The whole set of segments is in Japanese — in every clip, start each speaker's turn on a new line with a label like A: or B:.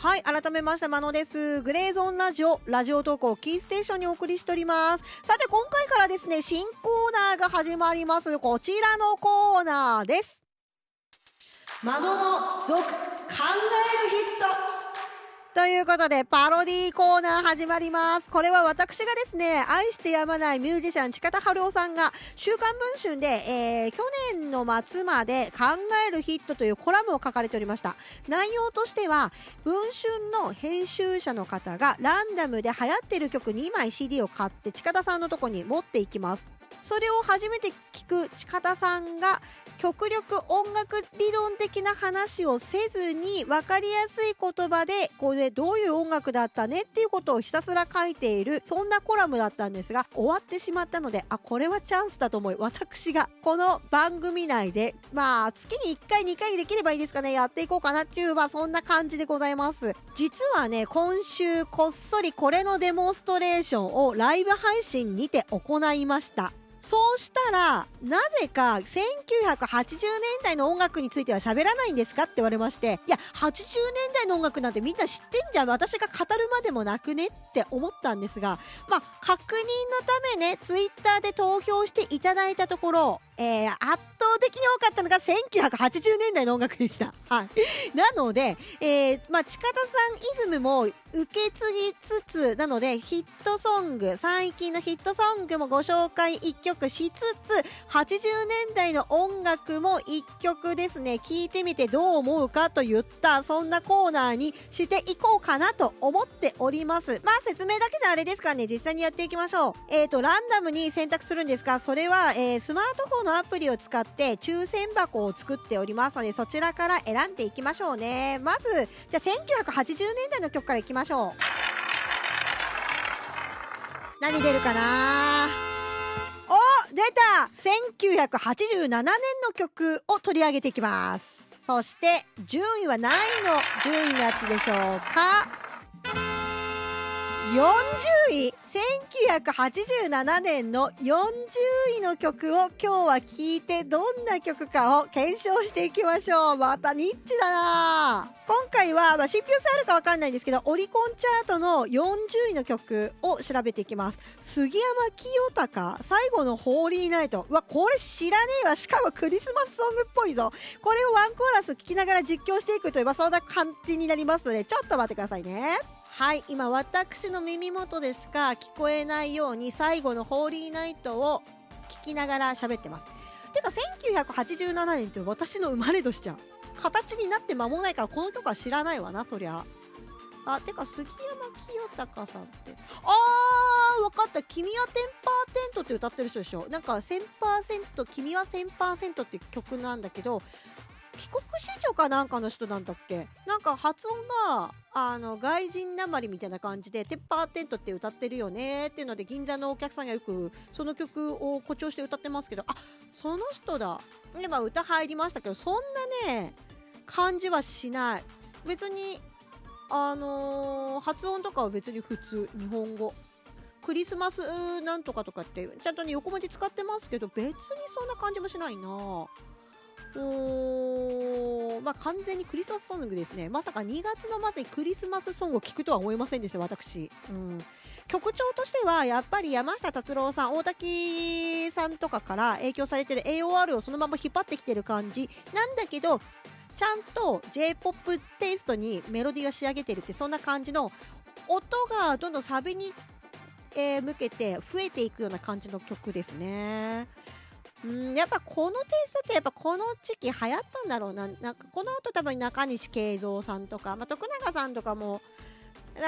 A: はい、改めまして、まのです。グレーゾーンラジオ、ラジオ投稿キーステーションにお送りしております。さて、今回からですね、新コーナーが始まります。こちらのコーナーです。まのの続、考えるヒットということで、パロディーコーナー始まります。これは私がですね、愛してやまないミュージシャン、近田春夫さんが、週刊文春で、えー、去年の末まで考えるヒットというコラムを書かれておりました。内容としては、文春の編集者の方がランダムで流行ってる曲2枚 CD を買って近田さんのとこに持っていきます。それを初めて聞く近田さんが極力音楽理論的な話をせずに分かりやすい言葉でこれどういう音楽だったねっていうことをひたすら書いているそんなコラムだったんですが終わってしまったのであこれはチャンスだと思い私がこの番組内でまあ月に1回2回できればいいですかね。やっていこうかなっていうまあそんな感じでございます。実はね今週こっそりこれのデモンストレーションをライブ配信にて行いました。そうしたら、なぜか1980年代の音楽については喋らないんですかって言われまして、いや、80年代の音楽なんてみんな知ってんじゃん。私が語るまでもなくねって思ったんですが、まあ、確認のためね、ツイッターで投票していただいたところ、えー、圧倒的に多かったのが1980年代の音楽でした。はい。なので、えー、まあ、近田さんイズムも受け継ぎつつ、なので、ヒットソング、最近のヒットソングもご紹介一曲しつつ、80年代の音楽も一曲ですね、聞いてみてどう思うかといった、そんなコーナーにしていこうかなと思っております。まあ、説明だけじゃあれですからね、実際にやっていきましょう。えっ、ー、と、ランダムに選択するんですが、それは、えー、スマートフォンのアプリを使って抽選箱を作っておりますので、そちらから選んでいきましょうね。まず、じゃあ1980年代の曲からいきましょう。何出るかな？出た !1987 年の曲を取り上げていきます。そして、順位は何位の順位のやつでしょうか ?40 位1987年の40位の曲を今日は聴いてどんな曲かを検証していきましょう。またニッチだな今回は、まあ、信憑性あるかわかんないんですけど、オリコンチャートの40位の曲を調べていきます。杉山清隆、最後のホーリーナイト。うわ、これ知らねえわ。しかもクリスマスソングっぽいぞ。これをワンコーラス聴きながら実況していくという、まあ、そんな感じになりますので、ちょっと待ってくださいね。はい、今私の耳元でしか聞こえないように最後のホーリーナイトを聞きながら喋ってます。てか1987年って私の生まれ年じゃん。形になって間もないからこの曲は知らないわな、そりゃ。あ、てか杉山清隆さんって。あー、わかった。君は10%って歌ってる人でしょ。なんか1000%、君は1000%って曲なんだけど、帰国子女かなんかの人なんだっけ？なんか発音があの外人なまりみたいな感じで「テッパーテント」って歌ってるよねっていうので銀座のお客さんがよくその曲を誇張して歌ってますけどあその人だ。今歌入りましたけどそんなね感じはしない。別にあのー、発音とかは別に普通。日本語。クリスマスなんとかとかってちゃんとね横文字使ってますけど別にそんな感じもしないな。おまあ完全にクリスマスソングですね。まさか2月の末にクリスマスソングを聴くとは思いませんでした私、うん、曲調としてはやっぱり山下達郎さん大滝さんとかから影響されてる AOR をそのまま引っ張ってきてる感じ。なんだけどちゃんと J-POP テイストにメロディーが仕上げてるってそんな感じの音がどんどんサビに、えー、向けて増えていくような感じの曲ですね。うん、やっぱこのテイストってやっぱこの時期流行ったんだろうな。なんかこの後多分中西慶三さんとか、まあ、徳永さんとかも、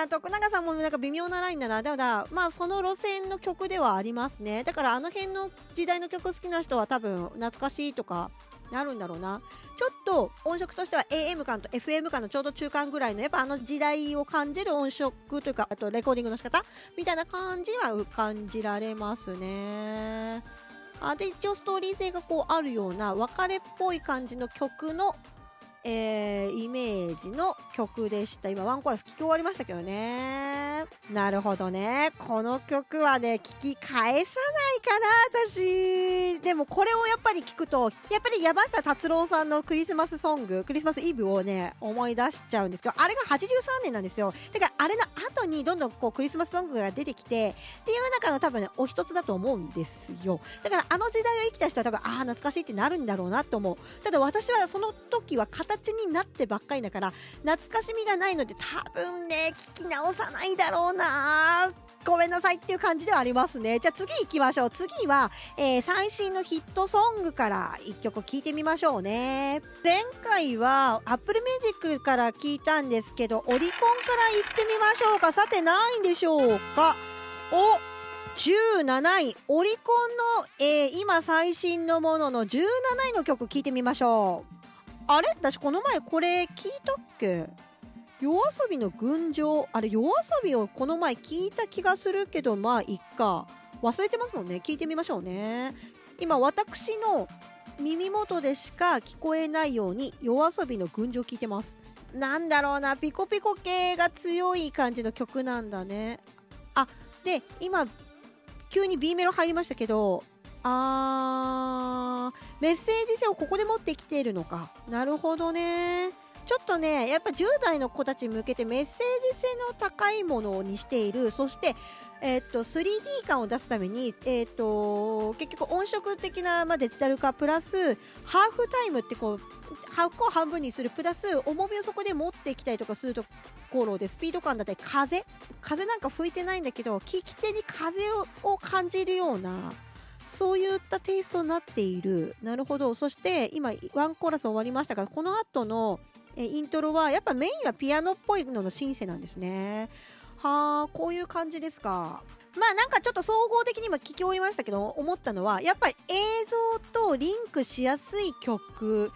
A: 徳永さんもなんか微妙なラインだな。だから、まあその路線の曲ではありますね。だからあの辺の時代の曲好きな人は多分懐かしいとかなるんだろうな。ちょっと音色としては AM 感と FM 感のちょうど中間ぐらいのやっぱあの時代を感じる音色というか、あとレコーディングの仕方みたいな感じは感じられますね。あで一応ストーリー性がこうあるような別れっぽい感じの曲のえー、イメージの曲でした。今ワンコーラス聴き終わりましたけどね。なるほどね。この曲はね、聴き返さないかな、私。でもこれをやっぱり聞くと、やっぱり山下達郎さんのクリスマスソング、クリスマスイブをね、思い出しちゃうんですけど、あれが83年なんですよ。だからあれの後にどんどんこうクリスマスソングが出てきて、っていう中の多分ね、お一つだと思うんですよ。だからあの時代を生きた人は多分、ああ、懐かしいってなるんだろうなと思う。ただ私はその時は形になってばっかりだから懐かしみがないので多分ね聞き直さないだろうなごめんなさいっていう感じではありますね。じゃあ次行きましょう。次は、えー、最新のヒットソングから1曲聴いてみましょうね。前回は Apple Music から聞いたんですけど、オリコンから行ってみましょうか。さて何位でしょうかお17位、オリコンの、えー、今最新のものの17位の曲聴いてみましょう。あれ？私この前これ聞いたっけ？夜遊びの群青？あれ夜遊びをこの前聞いた気がするけどまあいっか。忘れてますもんね。聞いてみましょうね。今私の耳元でしか聞こえないように夜遊びの群青聞いてます。なんだろうな。ピコピコ系が強い感じの曲なんだね。あで今急に B メロ入りましたけどあー、メッセージ性をここで持ってきているのか。なるほどね。ちょっとね、やっぱ10代の子たちに向けてメッセージ性の高いものにしている、そして、えー、っと 3D 感を出すために、えー、っと結局音色的な、まあ、デジタル化プラスハーフタイムってこう箱を半分にするプラス重みをそこで持ってきたりとかするところでスピード感だったり風？風なんか吹いてないんだけど聞き手に風を感じるようなそういったテイストになっている。なるほど。そして今、ワンコーラス終わりましたが、この後のえイントロは、やっぱメインはピアノっぽいののシンセなんですね。はあ、こういう感じですか。まあなんかちょっと総合的に今聞き終わりましたけど、思ったのは、やっぱり映像とリンクしやすい曲、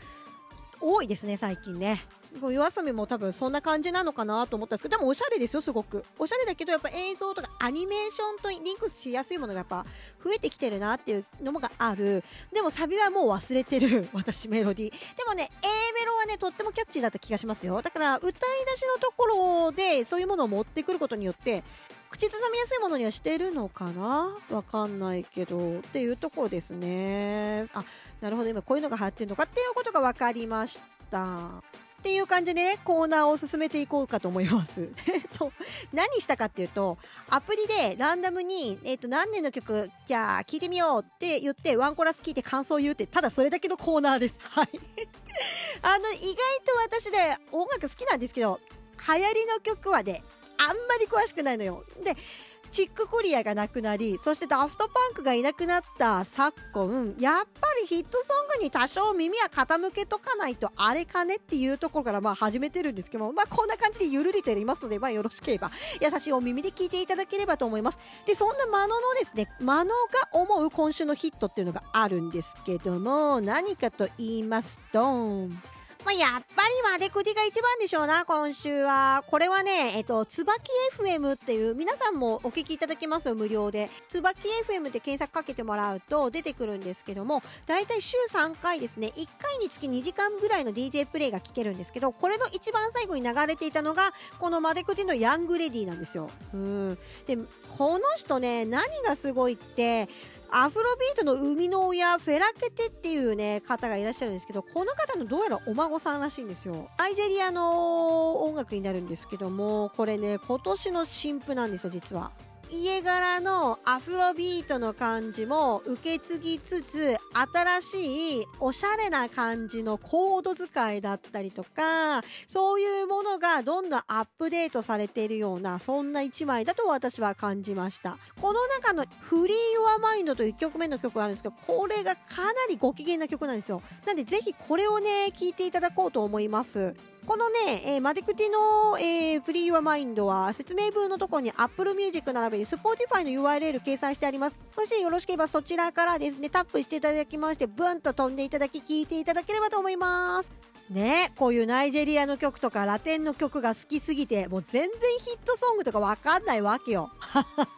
A: 多いですね、最近ね。夜遊びも多分そんな感じなのかなと思ったんですけど、でもおしゃれですよ、すごく。おしゃれだけど、やっぱ映像とかアニメーションとリンクしやすいものがやっぱ増えてきてるなっていうのもがある。でもサビはもう忘れてる、私メロディー。でもね、A メロはね、とってもキャッチーだった気がしますよ。だから、歌い出しのところでそういうものを持ってくることによって、口ずさみやすいものにはしてるのかな？わかんないけど、っていうところですね。あ、なるほど、今こういうのが流行ってるのかっていうことが分かりました。っていう感じでね、コーナーを進めていこうかと思います。えっと、何したかっていうと、アプリでランダムに、えっと、何年の曲、じゃあ聴いてみようって言って、ワンコラス聴いて感想を言うって、ただそれだけのコーナーです。はい。あの、意外と私で音楽好きなんですけど、流行りの曲はね、あんまり詳しくないのよ。で、チックコリアがなくなり、そしてダフトパンクがいなくなった昨今、やっぱりヒットソングに多少耳は傾けとかないとあれかねっていうところからまあ始めてるんですけども、まあこんな感じでゆるりとやりますので、まあよろしければ優しいお耳で聞いていただければと思います。で、そんなマノのですね、マノが思う今週のヒットっていうのがあるんですけども、何かと言いますと、まあ、やっぱりマデクディが一番でしょうな、今週は。これはね、えっと、つばき FM っていう、皆さんもお聞きいただけますよ、無料で。つばき FM で検索かけてもらうと出てくるんですけども、だいたい週3回ですね、1回につき2時間ぐらいの DJ プレイが聞けるんですけど、これの一番最後に流れていたのが、このマデクディのヤングレディなんですよ。うん。で、この人ね、何がすごいって、アフロビートの生みの親、フェラケテっていうね、方がいらっしゃるんですけど、この方のどうやらお孫さんらしいんですよ。アイジェリアの音楽になるんですけども、これね、今年の新譜なんですよ、実は。家柄のアフロビートの感じも受け継ぎつつ新しいおしゃれな感じのコード使いだったりとかそういうものがどんどんアップデートされているようなそんな一枚だと私は感じました。この中の「フリー・ヨア・マインド」という1曲目の曲があるんですけどこれがかなりご機嫌な曲なんですよ。なんでぜひこれをね聴いていただこうと思います。このね、えー、マディクティの、えー、フリー・ユア・マインドは説明文のところに Apple Music 並びに Spotify の URL 掲載してあります。もしよろしければそちらからですね、タップしていただきまして、ブンと飛んでいただき、聴いていただければと思います。ね、こういうナイジェリアの曲とかラテンの曲が好きすぎて、もう全然ヒットソングとかわかんないわけよ。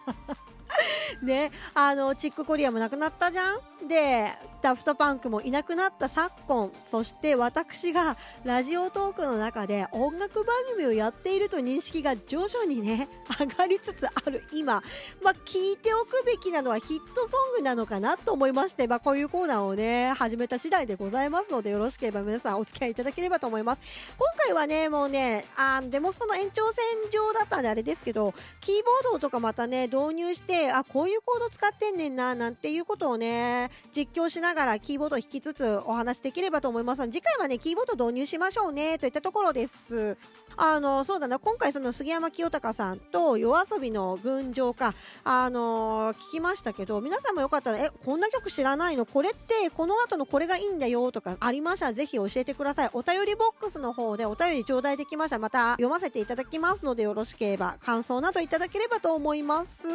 A: ね、あの、チックコリアもなくなったじゃんでダフトパンクもいなくなった昨今そして私がラジオトークの中で音楽番組をやっていると認識が徐々にね 上がりつつある今、まあ、聞いておくべきなのはヒットソングなのかなと思いまして、まあ、こういうコーナーをね始めた次第でございますのでよろしければ皆さんお付き合いいただければと思います。今回はねもうねあデモストの延長線上だったんであれですけどキーボードとかまたね導入してあこういうコード使ってんねんななんていうことをね実況しながらキーボードを弾きつつお話できればと思います次回はねキーボード導入しましょうねといったところです。あのそうだな。今回その杉山清隆さんと夜遊びの群青かあの聞きましたけど皆さんもよかったらえこんな曲知らないの？これってこの後のこれがいいんだよとかありましたらぜひ教えてください。お便りボックスの方でお便り頂戴できましたまた読ませていただきますのでよろしければ感想などいただければと思います。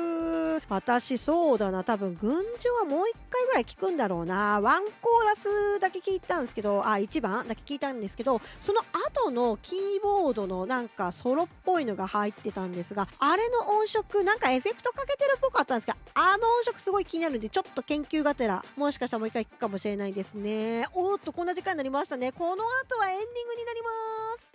A: 私そうだな。多分群青はもう一回ぐらい聞くんだろうな。ワンコーラスだけ聞いたんですけどあ1番だけ聞いたんですけどその後のキーボードのなんかソロっぽいのが入ってたんですがあれの音色なんかエフェクトかけてるっぽかったんですがあの音色すごい気になるんでちょっと研究がてらもしかしたらもう一回聞くかもしれないですね。おっとこんな時間になりましたね。この後はエンディングになります。